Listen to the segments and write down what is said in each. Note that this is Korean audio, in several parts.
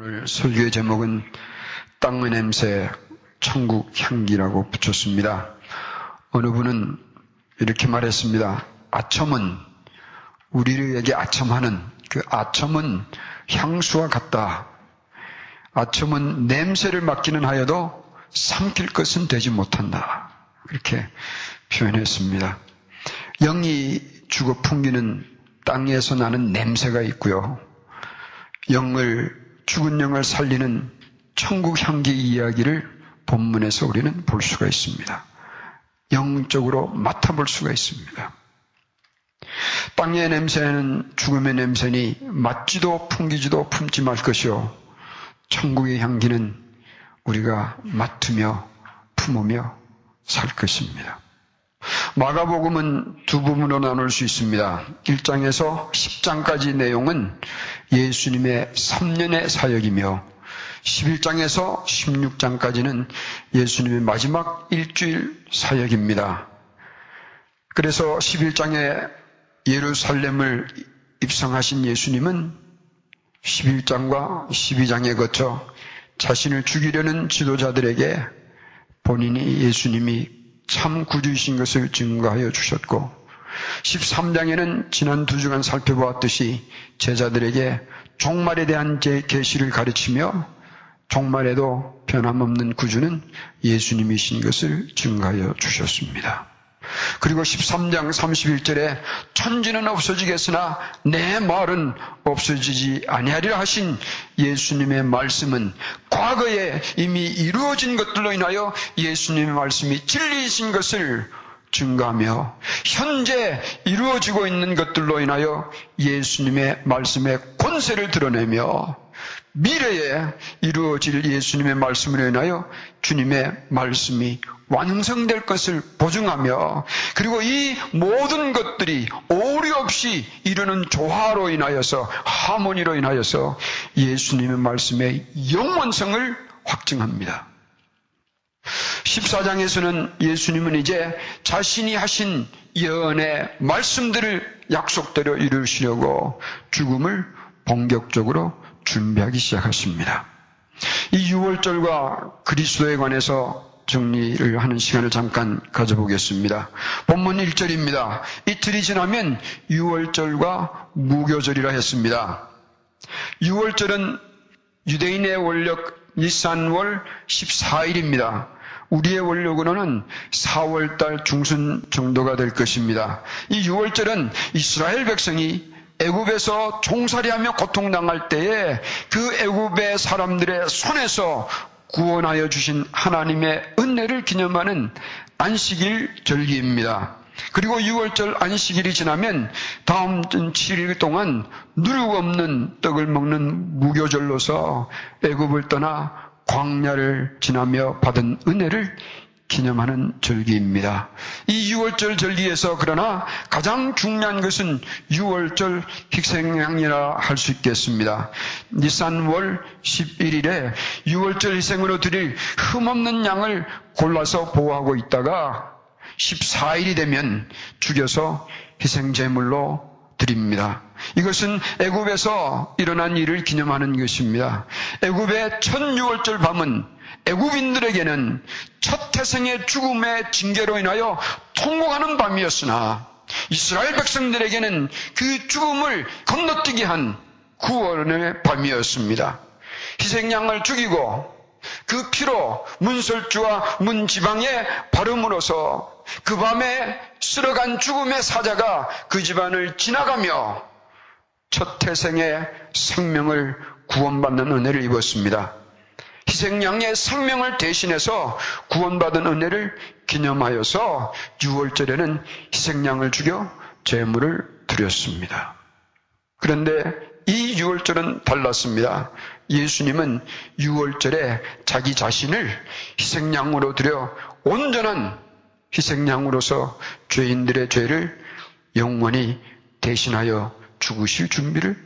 오늘 설교의 제목은 땅의 냄새, 천국 향기라고 붙였습니다. 어느 분은 이렇게 말했습니다. 아첨은 우리에게 아첨하는 그 아첨은 향수와 같다. 아첨은 냄새를 맡기는 하여도 삼킬 것은 되지 못한다. 그렇게 표현했습니다. 영이 죽어 풍기는 땅에서 나는 냄새가 있고요. 영을 죽은 영을 살리는 천국 향기 이야기를 본문에서 우리는 볼 수가 있습니다. 영적으로 맡아볼 수가 있습니다. 땅의 냄새는 죽음의 냄새니 맡지도 풍기지도 품지 말 것이요. 천국의 향기는 우리가 맡으며 품으며 살 것입니다. 마가복음은 두 부분으로 나눌 수 있습니다. 1장에서 10장까지 내용은 예수님의 3년의 사역이며 11장에서 16장까지는 예수님의 마지막 일주일 사역입니다. 그래서 11장에 예루살렘을 입성하신 예수님은 11장과 12장에 거쳐 자신을 죽이려는 지도자들에게 본인이 예수님이 참 구주이신 것을 증거하여 주셨고 13장에는 지난 두 주간 살펴보았듯이 제자들에게 종말에 대한 제 계시를 가르치며 종말에도 변함없는 구주는 예수님이신 것을 증가하여 주셨습니다. 그리고 13장 31절에 천지는 없어지겠으나 내 말은 없어지지 아니하리라 하신 예수님의 말씀은 과거에 이미 이루어진 것들로 인하여 예수님의 말씀이 진리이신 것을 증가하며 현재 이루어지고 있는 것들로 인하여 예수님의 말씀의 권세를 드러내며 미래에 이루어질 예수님의 말씀으로 인하여 주님의 말씀이 완성될 것을 보증하며 그리고 이 모든 것들이 오류 없이 이루는 조화로 인하여서 하모니로 인하여서 예수님의 말씀의 영원성을 확증합니다. 14장에서는 예수님은 이제 자신이 하신 예언의 말씀들을 약속대로 이루시려고 죽음을 본격적으로 준비하기 시작하십니다. 이 6월절과 그리스도에 관해서 정리를 하는 시간을 잠깐 가져보겠습니다. 본문 1절입니다. 이틀이 지나면 6월절과 무교절이라 했습니다. 6월절은 유대인의 원력 니산월 14일입니다. 우리의 원력으로는 4월달 중순 정도가 될 것입니다. 이 6월절은 이스라엘 백성이 애굽에서 종살이하며 고통당할 때에 그 애굽의 사람들의 손에서 구원하여 주신 하나님의 은혜를 기념하는 안식일 절기입니다. 그리고 6월절 안식일이 지나면 다음 7일 동안 누룩 없는 떡을 먹는 무교절로서 애굽을 떠나 광야를 지나며 받은 은혜를 기념하는 절기입니다. 이 6월절 절기에서 그러나 가장 중요한 것은 6월절 희생양이라 할 수 있겠습니다. 니산월 11일에 6월절 희생으로 드릴 흠없는 양을 골라서 보호하고 있다가 14일이 되면 죽여서 희생제물로 드립니다. 이것은 애굽에서 일어난 일을 기념하는 것입니다. 애굽의 첫 6월절 밤은 애굽인들에게는 첫 태생의 죽음의 징계로 인하여 통곡하는 밤이었으나 이스라엘 백성들에게는 그 죽음을 건너뛰게 한 구원의 밤이었습니다. 희생양을 죽이고 그 피로 문설주와 문지방에 바름으로써 그 밤에 쓸어간 죽음의 사자가 그 집안을 지나가며 첫 태생의 생명을 구원받는 은혜를 입었습니다. 희생양의 생명을 대신해서 구원받은 은혜를 기념하여서 6월절에는 희생양을 죽여 제물을 드렸습니다. 그런데 이 6월절은 달랐습니다. 예수님은 6월절에 자기 자신을 희생양으로 드려 온전한 희생양으로서 죄인들의 죄를 영원히 대신하여 죽으실 준비를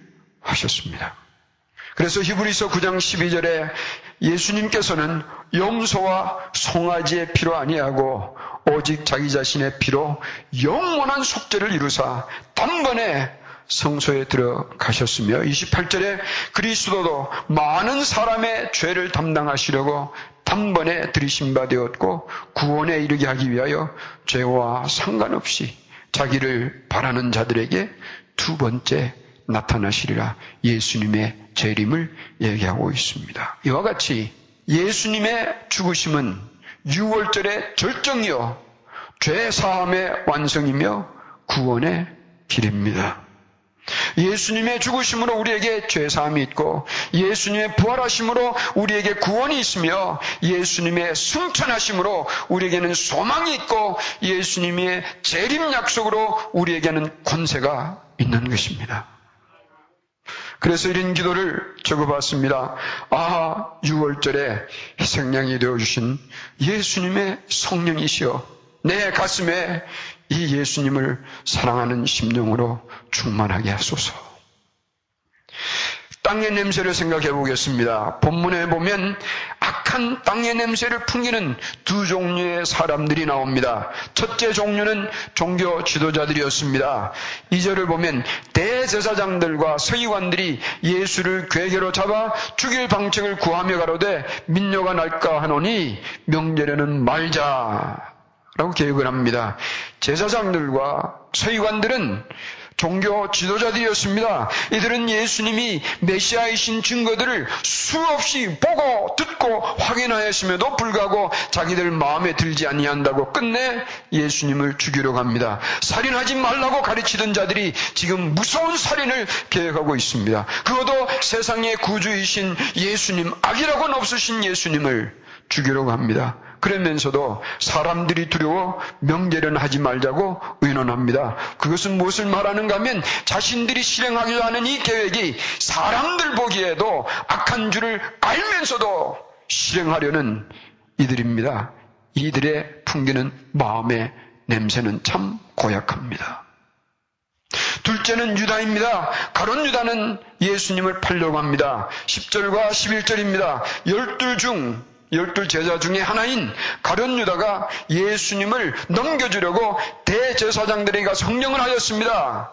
하셨습니다. 그래서 히브리서 9장 12절에 예수님께서는 염소와 송아지의 피로 아니하고 오직 자기 자신의 피로 영원한 속죄를 이루사 단번에 성소에 들어가셨으며 28절에 그리스도도 많은 사람의 죄를 담당하시려고 단번에 들이신 바 되었고 구원에 이르게 하기 위하여 죄와 상관없이 자기를 바라는 자들에게 두 번째 나타나시리라 예수님의 재림을 얘기하고 있습니다. 이와 같이 예수님의 죽으심은 6월절의 절정이요 죄 사함의 완성이며 구원의 길입니다. 예수님의 죽으심으로 우리에게 죄사함이 있고 예수님의 부활하심으로 우리에게 구원이 있으며 예수님의 승천하심으로 우리에게는 소망이 있고 예수님의 재림 약속으로 우리에게는 권세가 있는 것입니다. 그래서 이런 기도를 적어봤습니다. 아, 6월절에 희생양이 되어주신 예수님의 성령이시여 내 가슴에 이 예수님을 사랑하는 심령으로 충만하게 하소서. 땅의 냄새를 생각해 보겠습니다. 본문에 보면 악한 땅의 냄새를 풍기는 두 종류의 사람들이 나옵니다. 첫째 종류는 종교 지도자들이었습니다. 이절을 보면 대제사장들과 서기관들이 예수를 괴계로 잡아 죽일 방책을 구하며 가로되 민요가 날까 하노니 명절에는 말자 라고 계획을 합니다. 제사장들과 서기관들은 종교 지도자들이었습니다. 이들은 예수님이 메시아이신 증거들을 수없이 보고 듣고 확인하였음에도 불구하고 자기들 마음에 들지 아니한다고 끝내 예수님을 죽이려 합니다. 살인하지 말라고 가르치던 자들이 지금 무서운 살인을 계획하고 있습니다. 그것도 세상의 구주이신 예수님, 악이라고는 없으신 예수님을 죽이려고 합니다. 그러면서도 사람들이 두려워 명제는 하지 말자고 의논합니다. 그것은 무엇을 말하는가 하면 자신들이 실행하기로 하는 이 계획이 사람들 보기에도 악한 줄을 알면서도 실행하려는 이들입니다. 이들의 풍기는 마음의 냄새는 참 고약합니다. 둘째는 유다입니다. 가론 유다는 예수님을 팔려고 합니다. 10절과 11절입니다. 열둘 중 열둘 제자 중에 하나인 가련 유다가 예수님을 넘겨주려고 대제사장들에게 성령을 하였습니다.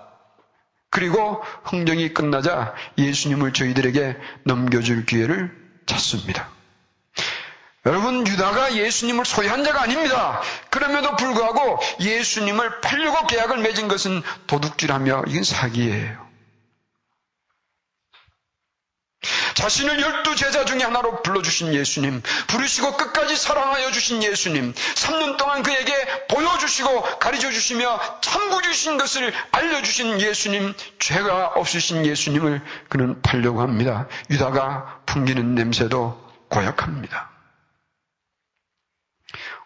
그리고 흥정이 끝나자 예수님을 저희들에게 넘겨줄 기회를 찾습니다. 여러분, 유다가 예수님을 소유한 자가 아닙니다. 그럼에도 불구하고 예수님을 팔려고 계약을 맺은 것은 도둑질하며 이건 사기예요. 자신을 열두 제자 중에 하나로 불러주신 예수님, 부르시고 끝까지 사랑하여 주신 예수님, 3년 동안 그에게 보여주시고 가르쳐 주시며 참고 주신 것을 알려주신 예수님, 죄가 없으신 예수님을 그는 팔려고 합니다. 유다가 풍기는 냄새도 고약합니다.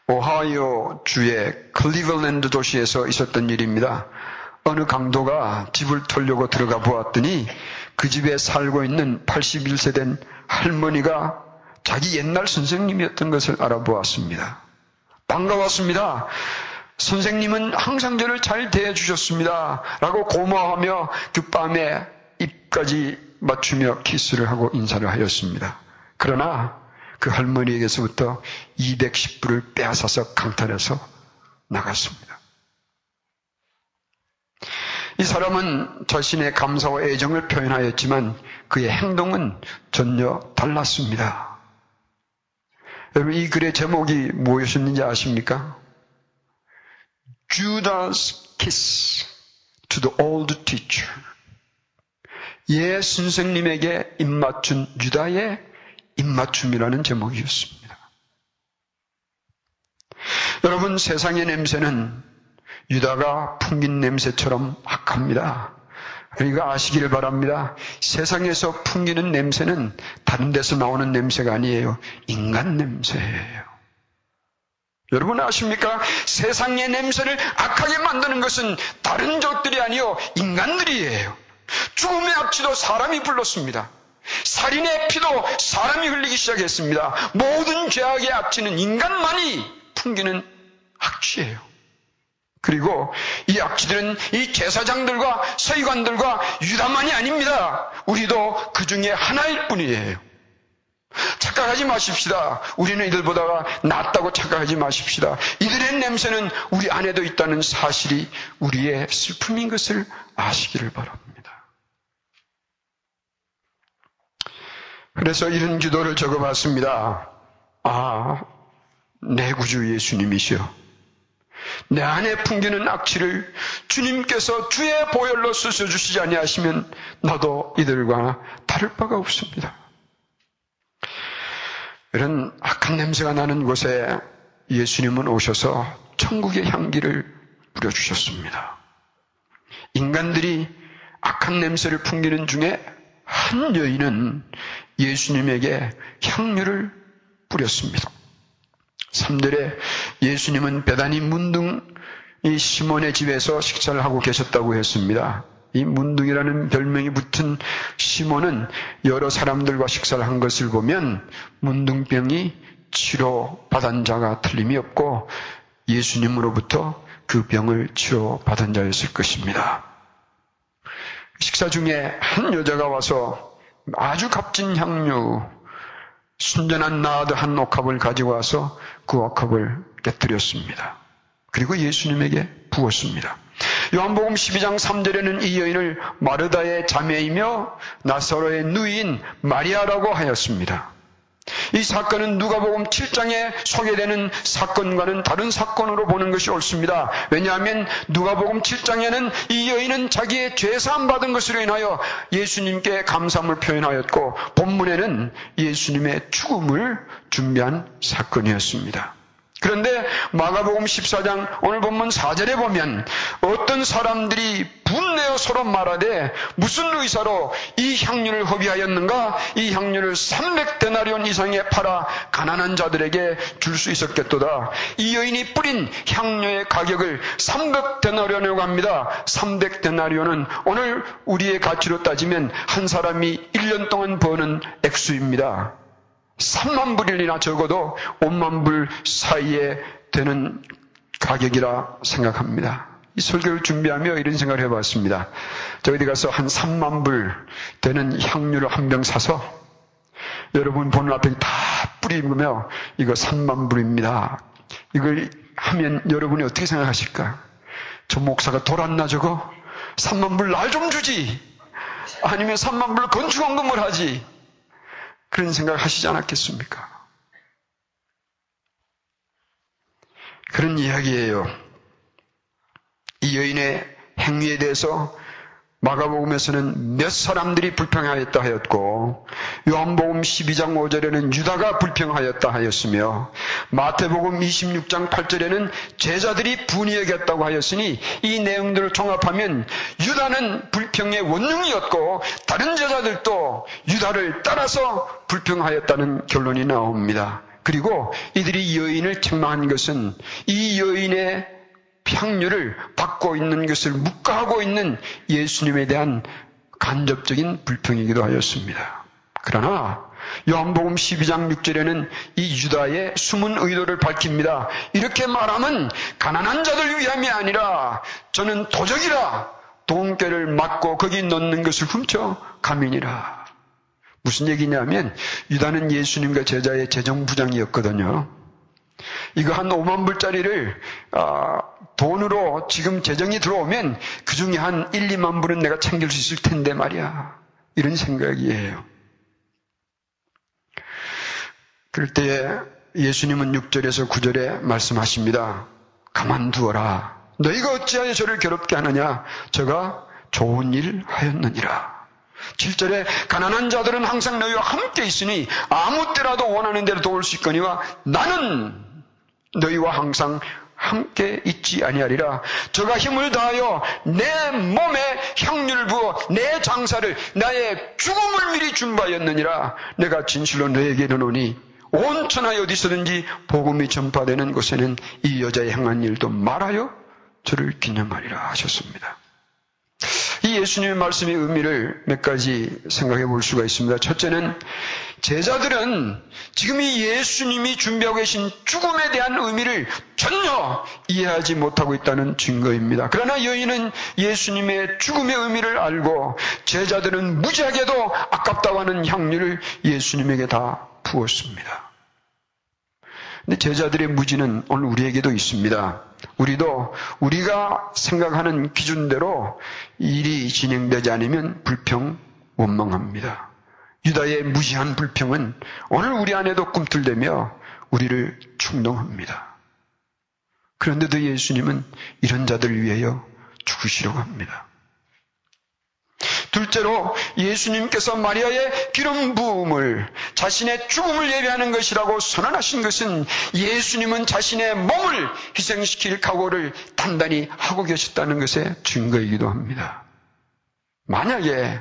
오하이오 주의 클리블랜드 도시에서 있었던 일입니다. 어느 강도가 집을 털려고 들어가 보았더니 그 집에 살고 있는 81세 된 할머니가 자기 옛날 선생님이었던 것을 알아보았습니다. 반가웠습니다. 선생님은 항상 저를 잘 대해주셨습니다. 라고 고마워하며 그 밤에 입까지 맞추며 키스를 하고 인사를 하였습니다. 그러나 그 할머니에게서부터 210불을 빼앗아서 강탈해서 나갔습니다. 이 사람은 자신의 감사와 애정을 표현하였지만 그의 행동은 전혀 달랐습니다. 여러분 이 글의 제목이 무엇이었는지 아십니까? Judas Kiss to the Old Teacher. 예 선생님에게 입맞춘 유다의 입맞춤이라는 제목이었습니다. 여러분 세상의 냄새는 유다가 풍긴 냄새처럼 악합니다. 그러니까 아시기를 바랍니다. 세상에서 풍기는 냄새는 다른 데서 나오는 냄새가 아니에요. 인간 냄새예요. 여러분 아십니까? 세상의 냄새를 악하게 만드는 것은 다른 적들이 아니요 인간들이에요. 죽음의 악취도 사람이 불렀습니다. 살인의 피도 사람이 흘리기 시작했습니다. 모든 죄악의 악취는 인간만이 풍기는 악취예요. 그리고 이 악취들은 이 제사장들과 서기관들과 유다만이 아닙니다. 우리도 그 중에 하나일 뿐이에요. 자, 착각하지 마십시다. 우리는 이들보다가 낫다고 착각하지 마십시다. 이들의 냄새는 우리 안에도 있다는 사실이 우리의 슬픔인 것을 아시기를 바랍니다. 그래서 이런 기도를 적어봤습니다. 아, 내 구주 예수님이시여. 내 안에 풍기는 악취를 주님께서 주의 보혈로 씻어 주시지 아니하시면 나도 이들과 다를 바가 없습니다. 이런 악한 냄새가 나는 곳에 예수님은 오셔서 천국의 향기를 뿌려 주셨습니다. 인간들이 악한 냄새를 풍기는 중에 한 여인은 예수님에게 향유를 뿌렸습니다. 3절에 예수님은 배단이 문둥 이 시몬의 집에서 식사를 하고 계셨다고 했습니다. 이 문둥이라는 별명이 붙은 시몬은 여러 사람들과 식사를 한 것을 보면 문둥병이 치료받은 자가 틀림이 없고 예수님으로부터 그 병을 치료받은 자였을 것입니다. 식사 중에 한 여자가 와서 아주 값진 향유, 순전한 나드 한 옥합을 가지고 와서 그 옥합을 깨뜨렸습니다. 그리고 예수님에게 부었습니다. 요한복음 12장 3절에는 이 여인을 마르다의 자매이며 나사로의 누이인 마리아라고 하였습니다. 이 사건은 누가복음 7장에 소개되는 사건과는 다른 사건으로 보는 것이 옳습니다. 왜냐하면 누가복음 7장에는 이 여인은 자기의 죄사함 받은 것으로 인하여 예수님께 감사함을 표현하였고 본문에는 예수님의 죽음을 준비한 사건이었습니다. 그런데 마가복음 14장 오늘 본문 4절에 보면 어떤 사람들이 분내어 서로 말하되 무슨 의사로 이 향유를 허비하였는가 이 향유를 300데나리온 이상에 팔아 가난한 자들에게 줄 수 있었겠도다. 이 여인이 뿌린 향료의 가격을 300데나리온이라고 합니다. 300데나리온은 오늘 우리의 가치로 따지면 한 사람이 1년 동안 버는 액수입니다. 3만 불이나 적어도 5만 불 사이에 되는 가격이라 생각합니다. 이 설교를 준비하며 이런 생각을 해봤습니다. 저 어디 가서 한 3만 불 되는 향유를 한 병 사서 여러분 보는 앞에 다 뿌리며 이거 3만 불입니다. 이걸 하면 여러분이 어떻게 생각하실까? 저 목사가 돌았나 저거? 3만 불 날 좀 주지. 아니면 3만 불 건축원금을 하지. 그런 생각을 하시지 않았겠습니까? 그런 이야기예요. 이 여인의 행위에 대해서 마가복음에서는 몇 사람들이 불평하였다 하였고 요한복음 12장 5절에는 유다가 불평하였다 하였으며 마태복음 26장 8절에는 제자들이 분이하겠다고 하였으니 이 내용들을 종합하면 유다는 불평의 원흉이었고 다른 제자들도 유다를 따라서 불평하였다는 결론이 나옵니다. 그리고 이들이 여인을 책망한 것은 이 여인의 향유를 받고 있는 것을 묵과하고 있는 예수님에 대한 간접적인 불평이기도 하였습니다. 그러나 요한복음 12장 6절에는 이 유다의 숨은 의도를 밝힙니다. 이렇게 말하면 가난한 자들 위함이 아니라 저는 도적이라 돈깨를 맞고 거기 넣는 것을 훔쳐 가민이라. 무슨 얘기냐면 유다는 예수님과 제자의 재정부장이었거든요. 이거 한 5만 불짜리를 어, 돈으로 지금 재정이 들어오면 그 중에 한 1, 2만 불은 내가 챙길 수 있을 텐데 말이야. 이런 생각이에요. 그럴 때에 예수님은 6절에서 9절에 말씀하십니다. 가만두어라. 너희가 어찌하여 저를 괴롭게 하느냐? 저가 좋은 일 하였느니라. 7절에 가난한 자들은 항상 너희와 함께 있으니 아무 때라도 원하는 대로 도울 수 있거니와 나는 너희와 항상 함께 있지 아니하리라. 저가 힘을 다하여 내 몸에 향유를 부어 내 장사를 나의 죽음을 미리 준바였느니라. 내가 진실로 너에게 이르노니 온 천하에 어디서든지 복음이 전파되는 곳에는 이 여자의 행한 일도 말하여 저를 기념하리라 하셨습니다. 이 예수님의 말씀의 의미를 몇 가지 생각해 볼 수가 있습니다. 첫째는 제자들은 지금 이 예수님이 준비하고 계신 죽음에 대한 의미를 전혀 이해하지 못하고 있다는 증거입니다. 그러나 여인은 예수님의 죽음의 의미를 알고 제자들은 무지하게도 아깝다고 하는 향유를 예수님에게 다 부었습니다. 근데 제자들의 무지는 오늘 우리에게도 있습니다. 우리도 우리가 생각하는 기준대로 일이 진행되지 않으면 불평, 원망합니다. 유다의 무지한 불평은 오늘 우리 안에도 꿈틀대며 우리를 충동합니다. 그런데도 예수님은 이런 자들을 위하여 죽으시려고 합니다. 둘째로 예수님께서 마리아의 기름 부음을 자신의 죽음을 예배하는 것이라고 선언하신 것은 예수님은 자신의 몸을 희생시킬 각오를 단단히 하고 계셨다는 것의 증거이기도 합니다. 만약에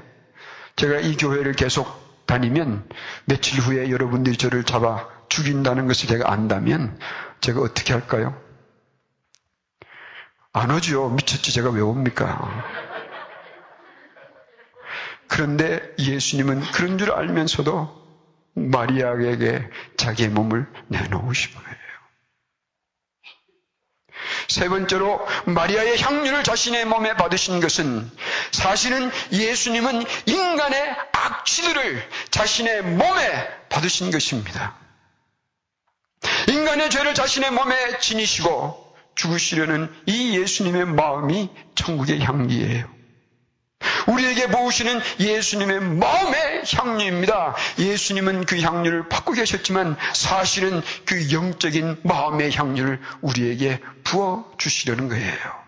제가 이 교회를 계속 다니면 며칠 후에 여러분들이 저를 잡아 죽인다는 것을 제가 안다면 제가 어떻게 할까요? 안 오죠. 미쳤지. 제가 왜 옵니까? 그런데 예수님은 그런 줄 알면서도 마리아에게 자기의 몸을 내놓으신 거예요. 세 번째로 마리아의 향유를 자신의 몸에 받으신 것은 사실은 예수님은 인간의 악취들을 자신의 몸에 받으신 것입니다. 인간의 죄를 자신의 몸에 지니시고 죽으시려는 이 예수님의 마음이 천국의 향기예요. 우리에게 모으시는 예수님의 마음의 향유입니다. 예수님은 그 향유를 받고 계셨지만 사실은 그 영적인 마음의 향유를 우리에게 부어 주시려는 거예요.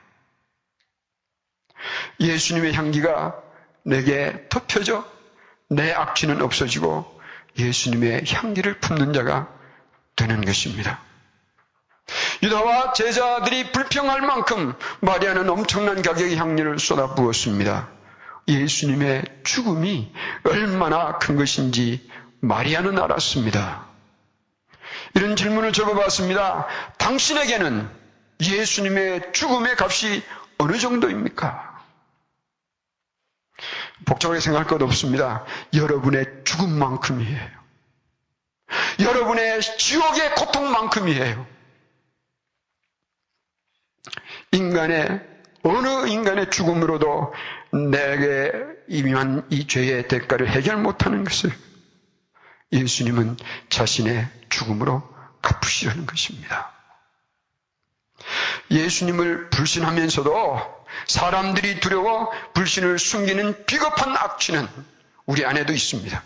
예수님의 향기가 내게 덮여져 내 악취는 없어지고 예수님의 향기를 품는 자가 되는 것입니다. 유다와 제자들이 불평할 만큼 마리아는 엄청난 가격의 향유를 쏟아 부었습니다. 예수님의 죽음이 얼마나 큰 것인지 마리아는 알았습니다. 이런 질문을 적어봤습니다. 당신에게는 예수님의 죽음의 값이 어느 정도입니까? 복잡하게 생각할 것 없습니다. 여러분의 죽음만큼이에요. 여러분의 지옥의 고통만큼이에요. 인간의 어느 인간의 죽음으로도 내게 임한 이 죄의 대가를 해결 못하는 것을 예수님은 자신의 죽음으로 갚으시려는 것입니다. 예수님을 불신하면서도 사람들이 두려워 불신을 숨기는 비겁한 악취는 우리 안에도 있습니다.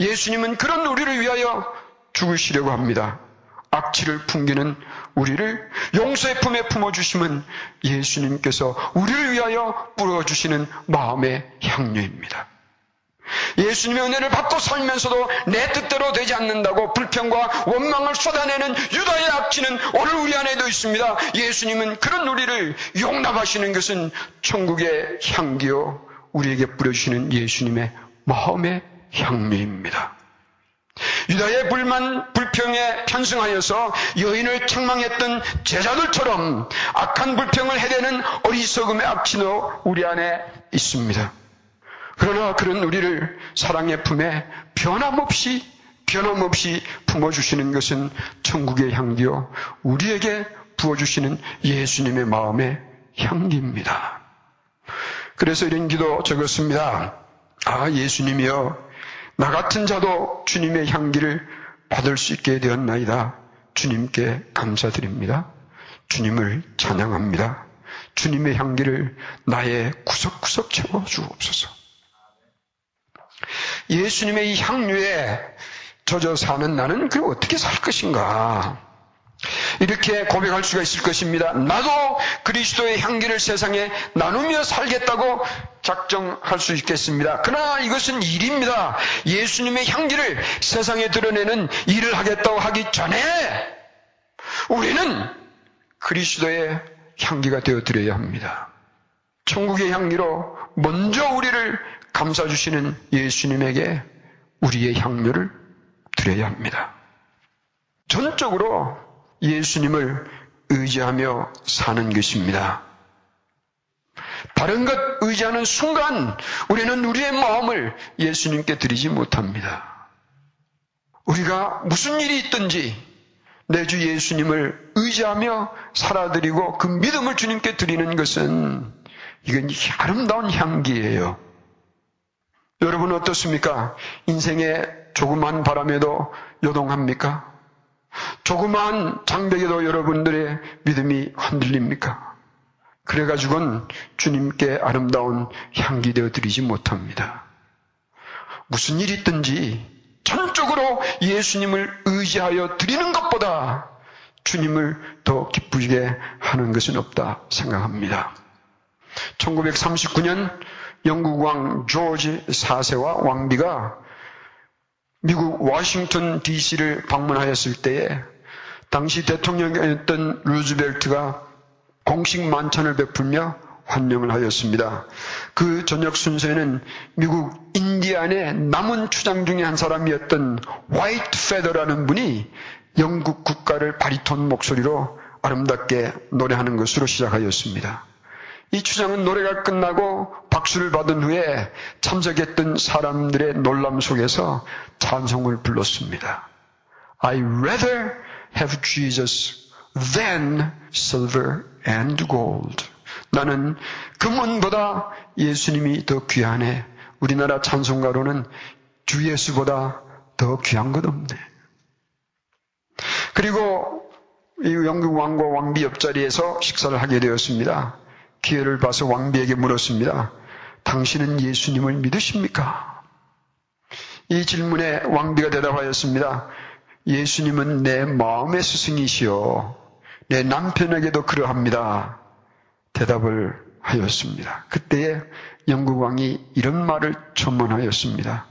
예수님은 그런 우리를 위하여 죽으시려고 합니다. 악취를 풍기는 우리를 용서의 품에 품어주심은 예수님께서 우리를 위하여 뿌려주시는 마음의 향유입니다. 예수님의 은혜를 받고 살면서도 내 뜻대로 되지 않는다고 불평과 원망을 쏟아내는 유다의 악취는 오늘 우리 안에도 있습니다. 예수님은 그런 우리를 용납하시는 것은 천국의 향기요. 우리에게 뿌려주시는 예수님의 마음의 향미입니다. 유다의 불만, 불평에 편승하여서 여인을 책망했던 제자들처럼 악한 불평을 해대는 어리석음의 악취도 우리 안에 있습니다. 그러나 그런 우리를 사랑의 품에 변함없이 변함없이 품어주시는 것은 천국의 향기요. 우리에게 부어주시는 예수님의 마음의 향기입니다. 그래서 이런 기도 적었습니다. 아, 예수님이여, 나 같은 자도 주님의 향기를 받을 수 있게 되었나이다. 주님께 감사드립니다. 주님을 찬양합니다. 주님의 향기를 나의 구석구석 채워 주옵소서. 예수님의 이 향유에 젖어 사는 나는 그 어떻게 살 것인가? 이렇게 고백할 수가 있을 것입니다. 나도 그리스도의 향기를 세상에 나누며 살겠다고 작정할 수 있겠습니다. 그러나 이것은 일입니다. 예수님의 향기를 세상에 드러내는 일을 하겠다고 하기 전에 우리는 그리스도의 향기가 되어 드려야 합니다. 천국의 향기로 먼저 우리를 감싸 주시는 예수님에게 우리의 향료를 드려야 합니다. 전적으로 예수님을 의지하며 사는 것입니다. 다른 것 의지하는 순간 우리는 우리의 마음을 예수님께 드리지 못합니다. 우리가 무슨 일이 있든지 내 주 예수님을 의지하며 살아드리고 그 믿음을 주님께 드리는 것은 이건 아름다운 향기예요. 여러분 어떻습니까? 인생의 조그만 바람에도 요동합니까? 조그만 장벽에도 여러분들의 믿음이 흔들립니까? 그래가지고는 주님께 아름다운 향기 되어 드리지 못합니다. 무슨 일이 있든지 전적으로 예수님을 의지하여 드리는 것보다 주님을 더 기쁘게 하는 것은 없다 생각합니다. 1939년 영국 왕 조지 4세와 왕비가 미국 워싱턴 DC를 방문하였을 때에 당시 대통령이었던 루즈벨트가 공식 만찬을 베풀며 환영을 하였습니다. 그 저녁 순서에는 미국 인디안의 남은 추장 중에 한 사람이었던 화이트 페더라는 분이 영국 국가를 바리톤 목소리로 아름답게 노래하는 것으로 시작하였습니다. 이 추장은 노래가 끝나고 박수를 받은 후에 참석했던 사람들의 놀람 속에서 찬송을 불렀습니다. I rather have Jesus than silver and gold. 나는 금원보다 예수님이 더 귀하네. 우리나라 찬송가로는 주 예수보다 더 귀한 것 없네. 그리고 이 영국 왕과 왕비 옆자리에서 식사를 하게 되었습니다. 기회를 봐서 왕비에게 물었습니다. 당신은 예수님을 믿으십니까? 이 질문에 왕비가 대답하였습니다. 예수님은 내 마음의 스승이시오. 내 남편에게도 그러합니다. 대답을 하였습니다. 그때에 영국 왕이 이런 말을 첨언하였습니다.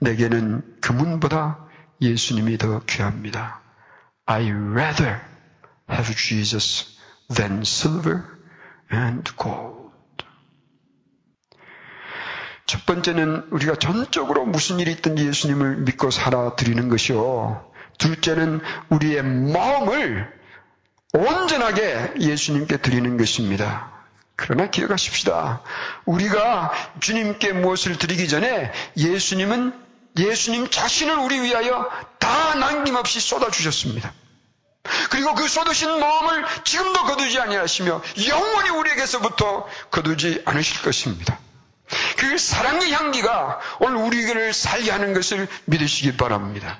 내게는 금은보다 예수님이 더 귀합니다. I rather have Jesus than silver and gold. 첫 번째는 우리가 전적으로 무슨 일이 있든지 예수님을 믿고 살아드리는 것이요. 둘째는 우리의 마음을 온전하게 예수님께 드리는 것입니다. 그러나 기억하십시다. 우리가 주님께 무엇을 드리기 전에 예수님은 예수님 자신을 우리 위하여 다 남김없이 쏟아주셨습니다. 그리고 그 쏟으신 마음을 지금도 거두지 아니하시며 영원히 우리에게서부터 거두지 않으실 것입니다. 그 사랑의 향기가 오늘 우리를 살게 하는 것을 믿으시기 바랍니다.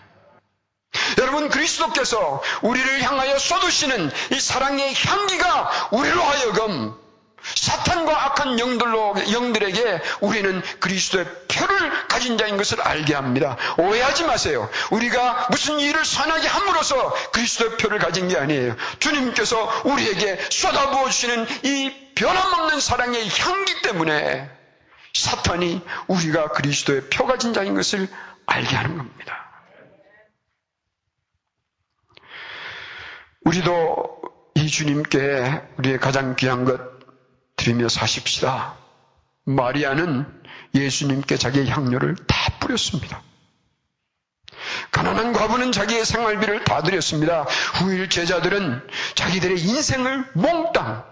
여러분 그리스도께서 우리를 향하여 쏟으시는 이 사랑의 향기가 우리로 하여금 사탄과 악한 영들로, 영들에게 우리는 그리스도의 표를 가진 자인 것을 알게 합니다. 오해하지 마세요. 우리가 무슨 일을 선하게 함으로써 그리스도의 표를 가진 게 아니에요. 주님께서 우리에게 쏟아부어 주시는 이 변함없는 사랑의 향기 때문에 사탄이 우리가 그리스도의 표 가진 자인 것을 알게 하는 겁니다. 우리도 이 주님께 우리의 가장 귀한 것 드리며 사십시다. 마리아는 예수님께 자기의 향료를 다 뿌렸습니다. 가난한 과부는 자기의 생활비를 다 드렸습니다. 후일 제자들은 자기들의 인생을 몽땅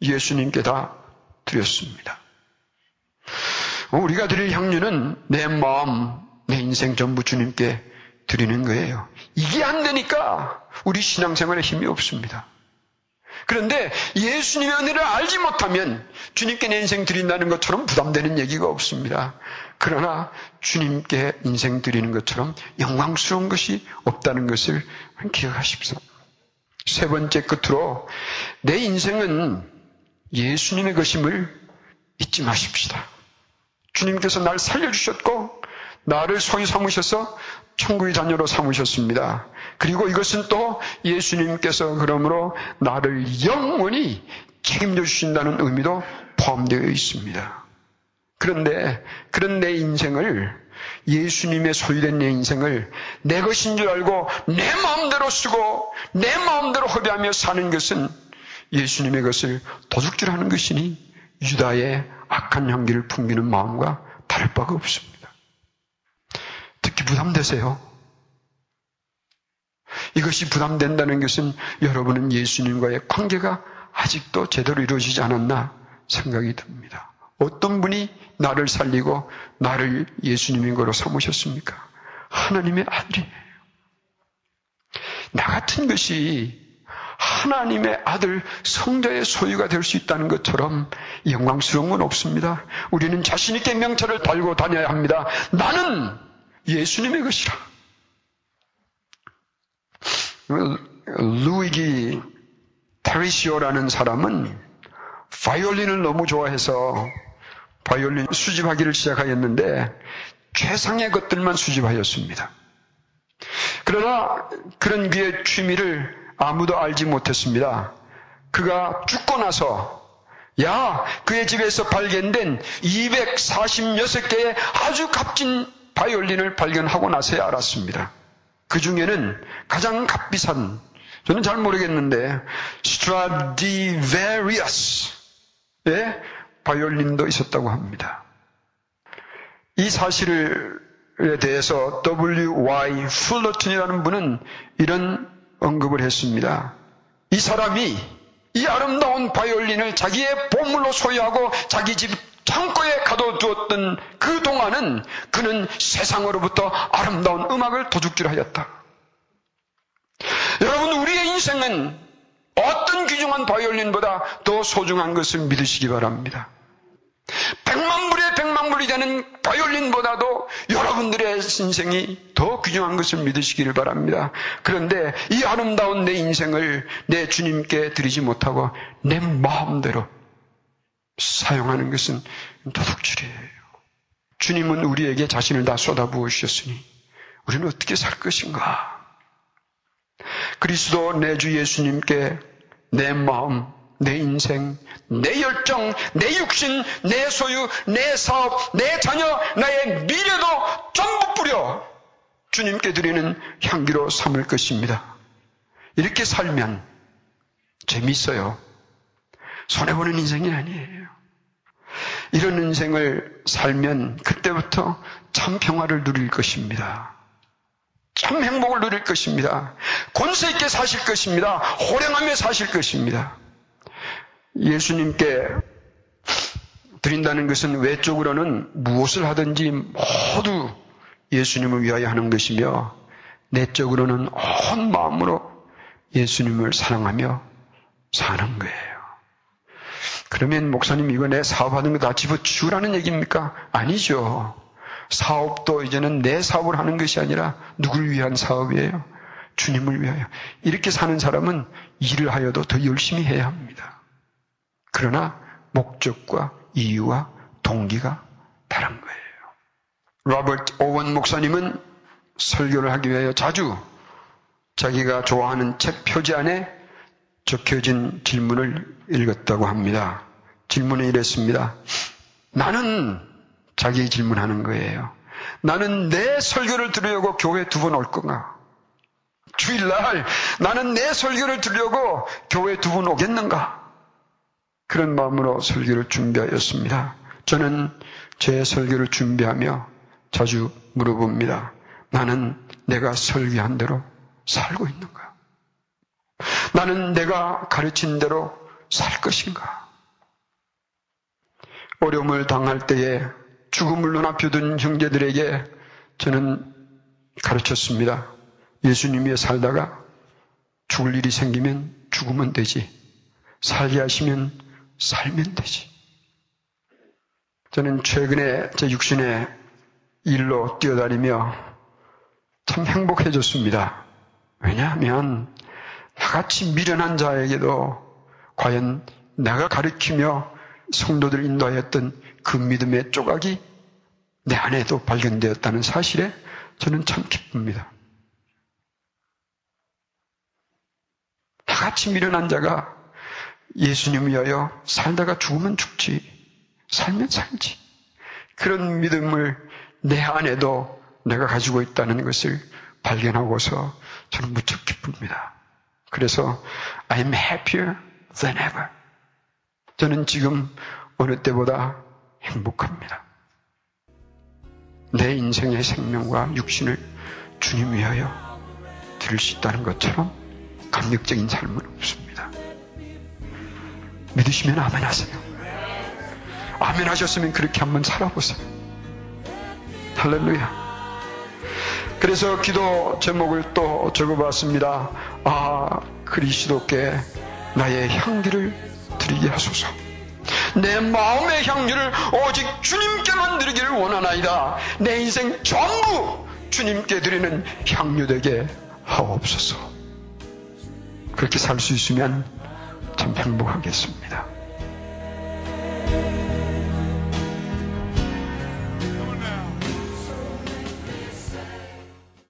예수님께 다 드렸습니다. 우리가 드릴 향료는 내 마음, 내 인생 전부 주님께 드리는 거예요. 이게 안 되니까 우리 신앙생활에 힘이 없습니다. 그런데 예수님의 은혜를 알지 못하면 주님께 내 인생 드린다는 것처럼 부담되는 얘기가 없습니다. 그러나 주님께 인생 드리는 것처럼 영광스러운 것이 없다는 것을 기억하십시오. 세 번째 끝으로 내 인생은 예수님의 것임을 잊지 마십시다. 주님께서 날 살려주셨고 나를 소유 삼으셔서 천국의 자녀로 삼으셨습니다. 그리고 이것은 또 예수님께서 그러므로 나를 영원히 책임져 주신다는 의미도 포함되어 있습니다. 그런데 그런 내 인생을 예수님의 소유된 내 인생을 내 것인 줄 알고 내 마음대로 쓰고 내 마음대로 허비하며 사는 것은 예수님의 것을 도둑질하는 것이니 유다의 악한 향기를 풍기는 마음과 다를 바가 없습니다. 특히 부담되세요. 이것이 부담된다는 것은 여러분은 예수님과의 관계가 아직도 제대로 이루어지지 않았나 생각이 듭니다. 어떤 분이 나를 살리고 나를 예수님인 거로 삼으셨습니까? 하나님의 아들이에요. 나 같은 것이 하나님의 아들 성자의 소유가 될 수 있다는 것처럼 영광스러운 건 없습니다. 우리는 자신있게 명찰을 달고 다녀야 합니다. 나는 예수님의 것이라. 루이기 타리시오라는 사람은 바이올린을 너무 좋아해서 바이올린 수집하기를 시작하였는데 최상의 것들만 수집하였습니다. 그러나 그런 그의 취미를 아무도 알지 못했습니다. 그가 죽고 나서 야 그의 집에서 발견된 246개의 아주 값진 바이올린을 발견하고 나서야 알았습니다. 그 중에는 가장 값비싼 저는 잘 모르겠는데 스트라디베리아스의 바이올린도 있었다고 합니다. 이 사실에 대해서 W.Y. 풀러튼이라는 분은 이런 언급을 했습니다. 이 사람이 이 아름다운 바이올린을 자기의 보물로 소유하고 자기 집 창고에 가둬두었던 그 동안은 그는 세상으로부터 아름다운 음악을 도둑질하였다. 여러분, 우리의 인생은 어떤 귀중한 바이올린보다 더 소중한 것을 믿으시기 바랍니다. 백만 불의 백만 불이 되는 바이올린보다도 여러분들의 인생이 더 귀중한 것을 믿으시기를 바랍니다. 그런데 이 아름다운 내 인생을 내 주님께 드리지 못하고 내 마음대로 사용하는 것은 도둑질이에요. 주님은 우리에게 자신을 다 쏟아부으셨으니 우리는 어떻게 살 것인가? 그리스도 내 주 예수님께 내 마음, 내 인생, 내 열정, 내 육신, 내 소유, 내 사업, 내 자녀, 나의 미래도 전부 뿌려 주님께 드리는 향기로 삼을 것입니다. 이렇게 살면 재밌어요. 손해보는 인생이 아니에요. 이런 인생을 살면 그때부터 참 평화를 누릴 것입니다. 참 행복을 누릴 것입니다. 권세 있게 사실 것입니다. 호령하며 사실 것입니다. 예수님께 드린다는 것은 외적으로는 무엇을 하든지 모두 예수님을 위하여 하는 것이며 내적으로는 온 마음으로 예수님을 사랑하며 사는 거예요. 그러면 목사님 이거 내 사업하는 거 다 집어치우라는 얘기입니까? 아니죠. 사업도 이제는 내 사업을 하는 것이 아니라 누굴 위한 사업이에요? 주님을 위하여. 이렇게 사는 사람은 일을 하여도 더 열심히 해야 합니다. 그러나 목적과 이유와 동기가 다른 거예요. 로버트 오원 목사님은 설교를 하기 위하여 자주 자기가 좋아하는 책 표지 안에 적혀진 질문을 읽었다고 합니다. 질문은 이랬습니다. 나는 자기 질문하는 거예요. 나는 내 설교를 들으려고 교회 두 번 올 건가? 주일날 나는 내 설교를 들으려고 교회 두 번 오겠는가? 그런 마음으로 설교를 준비하였습니다. 저는 제 설교를 준비하며 자주 물어봅니다. 나는 내가 설교한 대로 살고 있는가? 나는 내가 가르친 대로 살 것인가? 어려움을 당할 때에 죽음을 눈앞에 둔 형제들에게 저는 가르쳤습니다. 예수님이 살다가 죽을 일이 생기면 죽으면 되지. 살게 하시면 살면 되지. 저는 최근에 제 육신의 일로 뛰어다니며 참 행복해졌습니다. 왜냐하면 나같이 미련한 자에게도 과연 내가 가르치며 성도들 인도하였던 그 믿음의 조각이 내 안에도 발견되었다는 사실에 저는 참 기쁩니다. 나같이 미련한 자가 예수님 위하여 살다가 죽으면 죽지, 살면 살지. 그런 믿음을 내 안에도 내가 가지고 있다는 것을 발견하고서 저는 무척 기쁩니다. 그래서 I'm happier than ever. 저는 지금 어느 때보다 행복합니다. 내 인생의 생명과 육신을 주님 위하여 들을 수 있다는 것처럼 감격적인 삶은 없습니다. 믿으시면 아멘 하세요. 아멘 하셨으면 그렇게 한번 살아보세요. 할렐루야. 그래서 기도 제목을 또 적어봤습니다. 아, 그리스도께 나의 향기를 드리게 하소서. 내 마음의 향기를 오직 주님께만 드리기를 원하나이다. 내 인생 전부 주님께 드리는 향유 되게 하옵소서. 그렇게 살 수 있으면 참 행복하겠습니다.